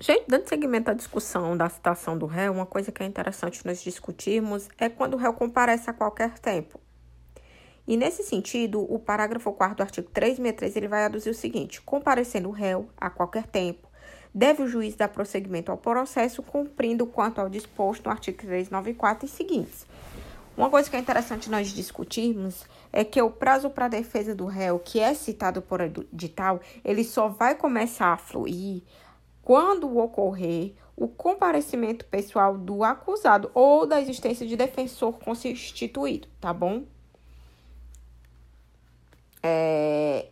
Gente, dando seguimento à discussão da citação do réu, uma coisa que é interessante nós discutirmos é quando o réu comparece a qualquer tempo. E nesse sentido, o parágrafo 4 do artigo 363 ele vai aduzir o seguinte: comparecendo o réu a qualquer tempo, deve o juiz dar prosseguimento ao processo, cumprindo quanto ao disposto no artigo 394 e seguintes. Uma coisa que é interessante nós discutirmos é que o prazo para defesa do réu, que é citado por edital, ele só vai começar a fluir quando ocorrer o comparecimento pessoal do acusado ou da existência de defensor constituído, tá bom? É...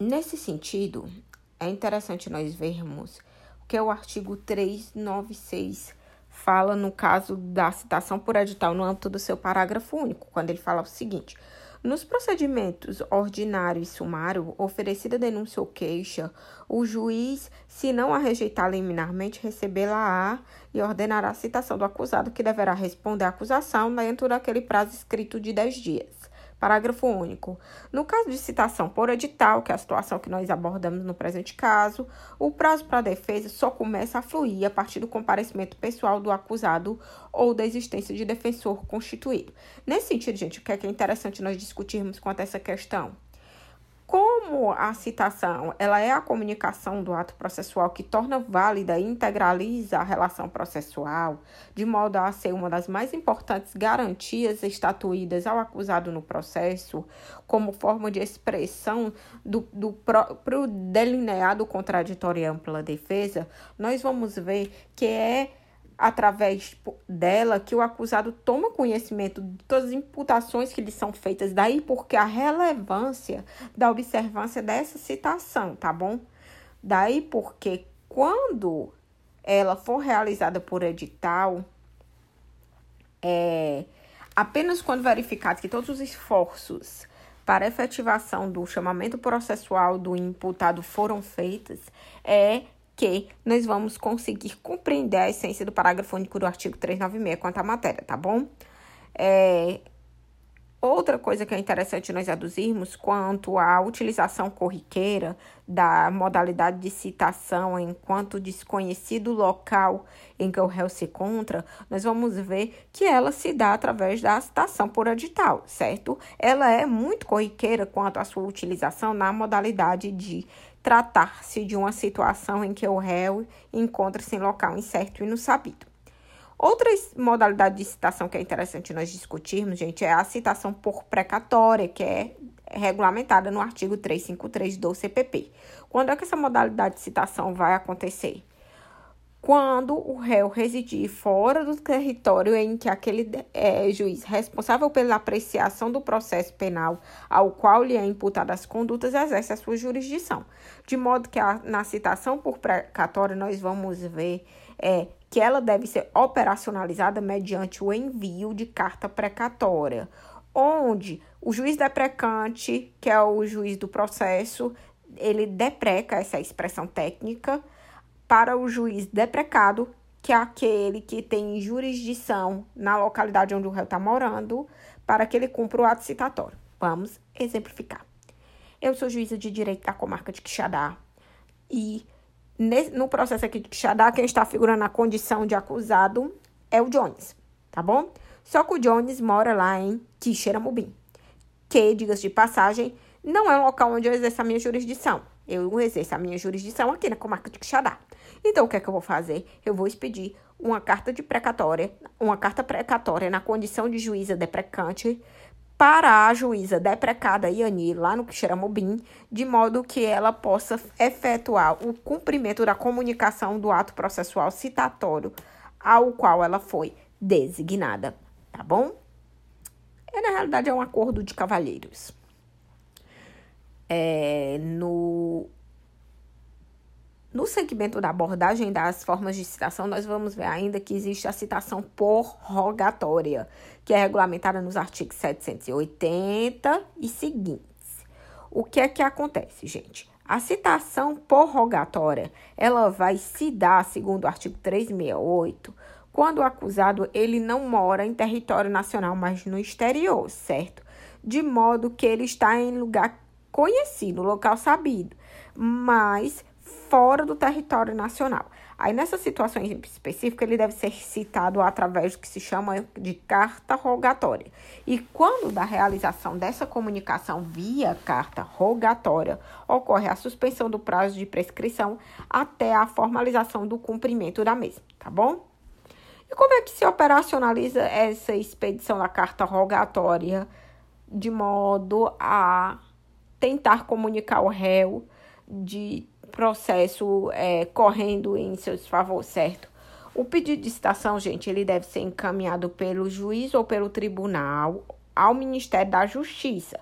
Nesse sentido, é interessante nós vermos que o artigo 396 fala no caso da citação por edital no âmbito do seu parágrafo único, quando ele fala o seguinte: nos procedimentos ordinário e sumário, oferecida denúncia ou queixa, o juiz, se não a rejeitar liminarmente, recebê-la-á e ordenará a citação do acusado, que deverá responder à acusação dentro daquele prazo escrito de 10 dias. Parágrafo único. No caso de citação por edital, que é a situação que nós abordamos no presente caso, o prazo para a defesa só começa a fluir a partir do comparecimento pessoal do acusado ou da existência de defensor constituído. Nesse sentido, gente, o que é, que é interessante nós discutirmos quanto a essa questão? Como a citação ela é a comunicação do ato processual que torna válida e integraliza a relação processual, de modo a ser uma das mais importantes garantias estatuídas ao acusado no processo, como forma de expressão do, do próprio delineado contraditório e ampla defesa, nós vamos ver que é através dela que o acusado toma conhecimento de todas as imputações que lhe são feitas, daí porque a relevância da observância dessa citação, tá bom? Daí porque quando ela for realizada por edital, é, apenas quando verificado que todos os esforços para efetivação do chamamento processual do imputado foram feitos, é que nós vamos conseguir compreender a essência do parágrafo único do artigo 396 quanto à matéria, tá bom? É, outra coisa que é interessante nós aduzirmos quanto à utilização corriqueira da modalidade de citação enquanto desconhecido local em que o réu se encontra, nós vamos ver que ela se dá através da citação por edital, certo? Ela é muito corriqueira quanto à sua utilização na modalidade de tratar-se de uma situação em que o réu encontra-se em local incerto e não sabido. Outra modalidade de citação que é interessante nós discutirmos, gente, é a citação por precatória, que é regulamentada no artigo 353 do CPP. Quando é que essa modalidade de citação vai acontecer? quando o réu residir fora do território em que aquele é, juiz responsável pela apreciação do processo penal ao qual lhe é imputada as condutas exerce a sua jurisdição. De modo que a, na citação por precatório nós vamos ver é, que ela deve ser operacionalizada mediante o envio de carta precatória, onde o juiz deprecante, que é o juiz do processo, ele depreca essa expressão técnica para o juiz deprecado, que é aquele que tem jurisdição na localidade onde o réu está morando, para que ele cumpra o ato citatório. Vamos exemplificar. Eu sou juíza de direito da comarca de Quixadá e no processo aqui de Quixadá, quem está figurando na condição de acusado é o Jones, tá bom? Só que o Jones mora lá em Quixeramobim, que, diga-se de passagem, não é um local onde eu exerço a minha jurisdição. Eu exerço a minha jurisdição aqui na comarca de Quixadá. Então, o que é que eu vou fazer? Eu vou expedir uma carta de precatória, uma carta precatória na condição de juíza deprecante para a juíza deprecada Iani, lá no Quixeramobim, de modo que ela possa efetuar o cumprimento da comunicação do ato processual citatório ao qual ela foi designada, tá bom? E, na realidade, é um acordo de cavalheiros. É, no no segmento da abordagem das formas de citação, nós vamos ver ainda que existe a citação por rogatória, que é regulamentada nos artigos 780 e seguintes. O que é que acontece, gente? A citação por rogatória, ela vai se dar, segundo o artigo 368, quando o acusado ele não mora em território nacional, mas no exterior, certo? De modo que ele está em lugar conhecido, local sabido, mas fora do território nacional. Aí, nessa situação específica, ele deve ser citado através do que se chama de carta rogatória. E quando da realização dessa comunicação via carta rogatória, ocorre a suspensão do prazo de prescrição até a formalização do cumprimento da mesma, tá bom? E como é que se operacionaliza essa expedição da carta rogatória de modo a tentar comunicar o réu de processo é, correndo em seu favor, certo? O pedido de citação, gente, ele deve ser encaminhado pelo juiz ou pelo tribunal ao Ministério da Justiça.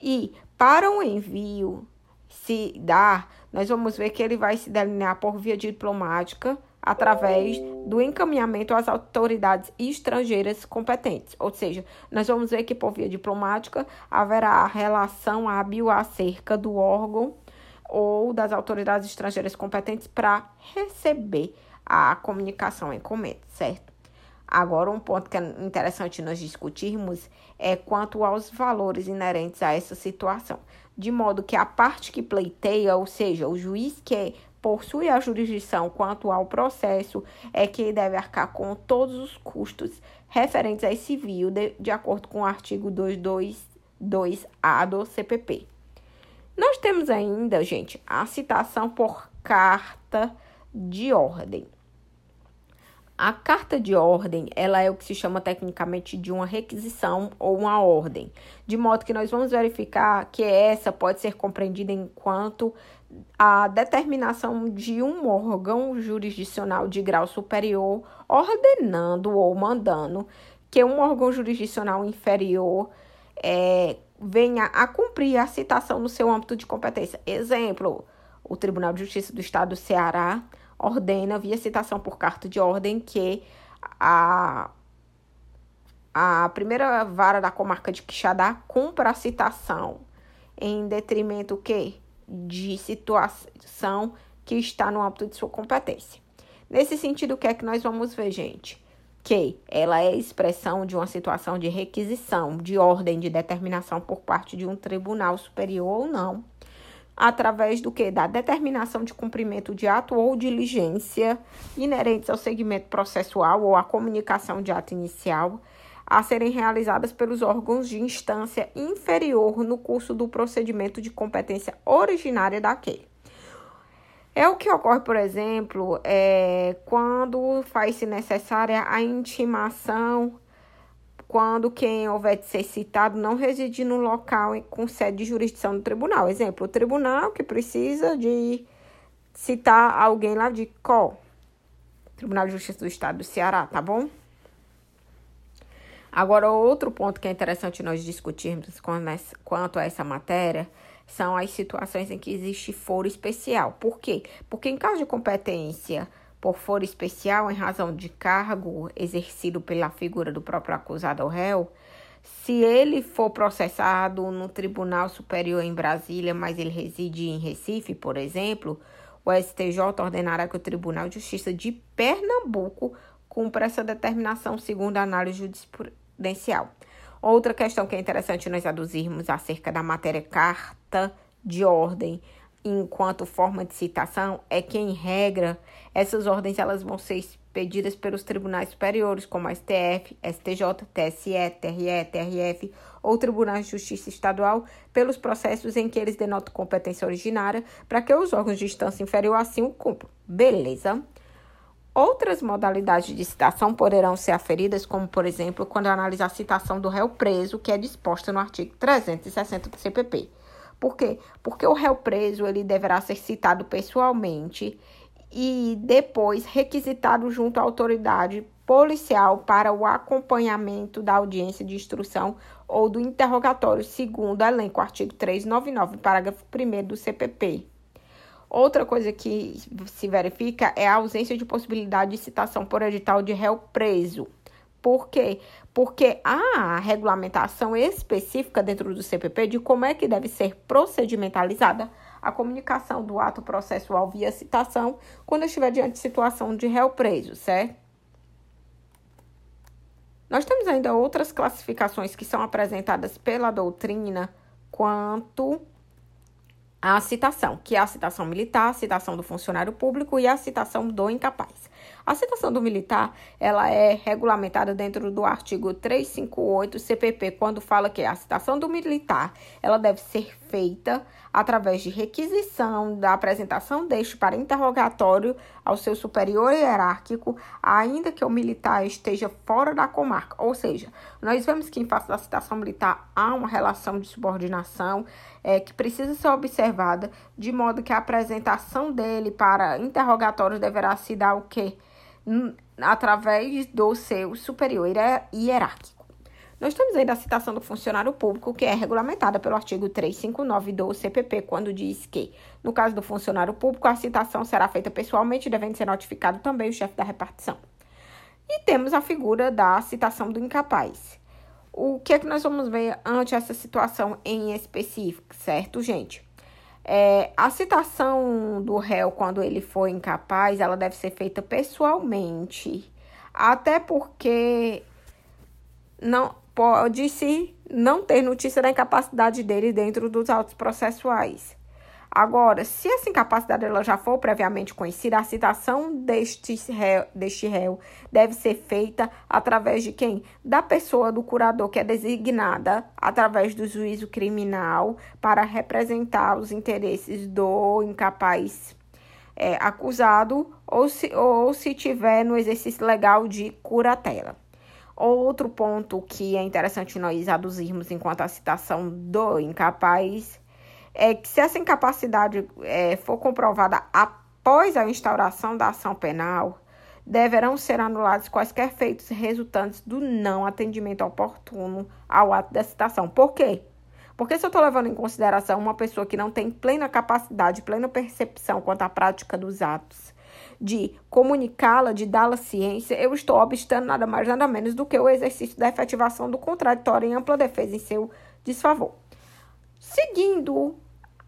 E para o envio se dar, nós vamos ver que ele vai se delinear por via diplomática através do encaminhamento às autoridades estrangeiras competentes. Ou seja, nós vamos ver que por via diplomática haverá relação hábil acerca do órgão ou das autoridades estrangeiras competentes para receber a comunicação encomenda, certo? Agora, um ponto que é interessante nós discutirmos é quanto aos valores inerentes a essa situação, de modo que a parte que pleiteia, ou seja, o juiz que possui a jurisdição quanto ao processo, é que deve arcar com todos os custos referentes a esse civil, de, de acordo com o artigo 222A do CPP. Nós temos ainda, gente, a citação por carta de ordem. A carta de ordem, ela é o que se chama tecnicamente de uma requisição ou uma ordem, de modo que nós vamos verificar que essa pode ser compreendida enquanto a determinação de um órgão jurisdicional de grau superior ordenando ou mandando que um órgão jurisdicional inferior é, venha a cumprir a citação no seu âmbito de competência. Exemplo, o Tribunal de Justiça do Estado do Ceará ordena, via citação por carta de ordem, que a, a primeira vara da comarca de Quixadá cumpra a citação em detrimento que de situação que está no âmbito de sua competência. Nesse sentido, o que é que nós vamos ver, gente? Que ela é expressão de uma situação de requisição, de ordem de determinação por parte de um tribunal superior ou não, através do que? Da determinação de cumprimento de ato ou diligência inerentes ao segmento processual ou à comunicação de ato inicial a serem realizadas pelos órgãos de instância inferior no curso do procedimento de competência originária daquele. É o que ocorre, por exemplo, é, quando faz-se necessária a intimação, quando quem houver de ser citado não reside no local com sede de jurisdição do tribunal. Exemplo, o tribunal que precisa de citar alguém lá de qual? Tribunal de Justiça do Estado do Ceará, tá bom? Agora, outro ponto que é interessante nós discutirmos quanto a essa matéria são as situações em que existe foro especial. Por quê? Porque em caso de competência por foro especial em razão de cargo exercido pela figura do próprio acusado ou réu, se ele for processado no Tribunal Superior em Brasília, mas ele reside em Recife, por exemplo, o STJ ordenará que o Tribunal de Justiça de Pernambuco cumpra essa determinação segundo a análise jurisprudencial. Outra questão que é interessante nós aduzirmos acerca da matéria carta de ordem enquanto forma de citação é que, em regra, essas ordens elas vão ser expedidas pelos tribunais superiores, como a STF, STJ, TSE, TRE, TRF ou tribunais de justiça estadual, pelos processos em que eles denotam competência originária, para que os órgãos de instância inferior assim o cumpram. Beleza? Outras modalidades de citação poderão ser aferidas, como, por exemplo, quando analisar a citação do réu preso, que é disposta no artigo 360 do CPP. Por quê? Porque o réu preso ele deverá ser citado pessoalmente e depois requisitado junto à autoridade policial para o acompanhamento da audiência de instrução ou do interrogatório, segundo elenco, artigo 399, parágrafo 1 do CPP. Outra coisa que se verifica é a ausência de possibilidade de citação por edital de réu preso. Por quê? Porque há regulamentação específica dentro do CPP de como é que deve ser procedimentalizada a comunicação do ato processual via citação quando estiver diante de situação de réu preso, certo? Nós temos ainda outras classificações que são apresentadas pela doutrina quanto a citação, que é a citação militar, a citação do funcionário público e a citação do incapaz. A citação do militar, ela é regulamentada dentro do artigo 358 CPP, quando fala que a citação do militar, ela deve ser feita através de requisição da apresentação deste para interrogatório ao seu superior hierárquico, ainda que o militar esteja fora da comarca. Ou seja, nós vemos que em face da citação militar há uma relação de subordinação é, que precisa ser observada, de modo que a apresentação dele para interrogatório deverá se dar o quê? Através do seu superior hierárquico. Nós temos ainda a citação do funcionário público, que é regulamentada pelo artigo 359 do CPP, quando diz que, no caso do funcionário público, a citação será feita pessoalmente, devendo ser notificado também o chefe da repartição. E temos a figura da citação do incapaz. O que é que nós vamos ver ante essa situação em específico, certo, gente? É, a citação do réu, quando ele for incapaz, ela deve ser feita pessoalmente. Até porque não pode-se não ter notícia da incapacidade dele dentro dos autos processuais. Agora, se essa incapacidade ela já for previamente conhecida, a citação deste réu, deste réu deve ser feita através de quem? Da pessoa do curador que é designada através do juízo criminal para representar os interesses do incapaz é, acusado ou se, ou se tiver no exercício legal de curatela. Outro ponto que é interessante nós aduzirmos enquanto a citação do incapaz é que se essa incapacidade é, for comprovada após a instauração da ação penal, deverão ser anulados quaisquer feitos resultantes do não atendimento oportuno ao ato da citação. Por quê? Porque se eu estou levando em consideração uma pessoa que não tem plena capacidade, plena percepção quanto à prática dos atos, de comunicá-la, de dá-la ciência, eu estou obstando nada mais nada menos do que o exercício da efetivação do contraditório em ampla defesa em seu desfavor. Seguindo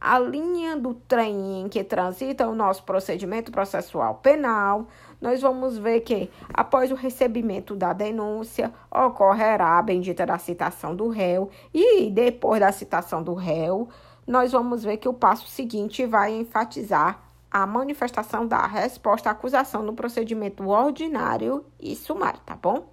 a linha do trem em que transita o nosso procedimento processual penal, nós vamos ver que, após o recebimento da denúncia, ocorrerá a bendita da citação do réu, e depois da citação do réu, nós vamos ver que o passo seguinte vai enfatizar a manifestação da resposta à acusação no procedimento ordinário e sumário, tá bom?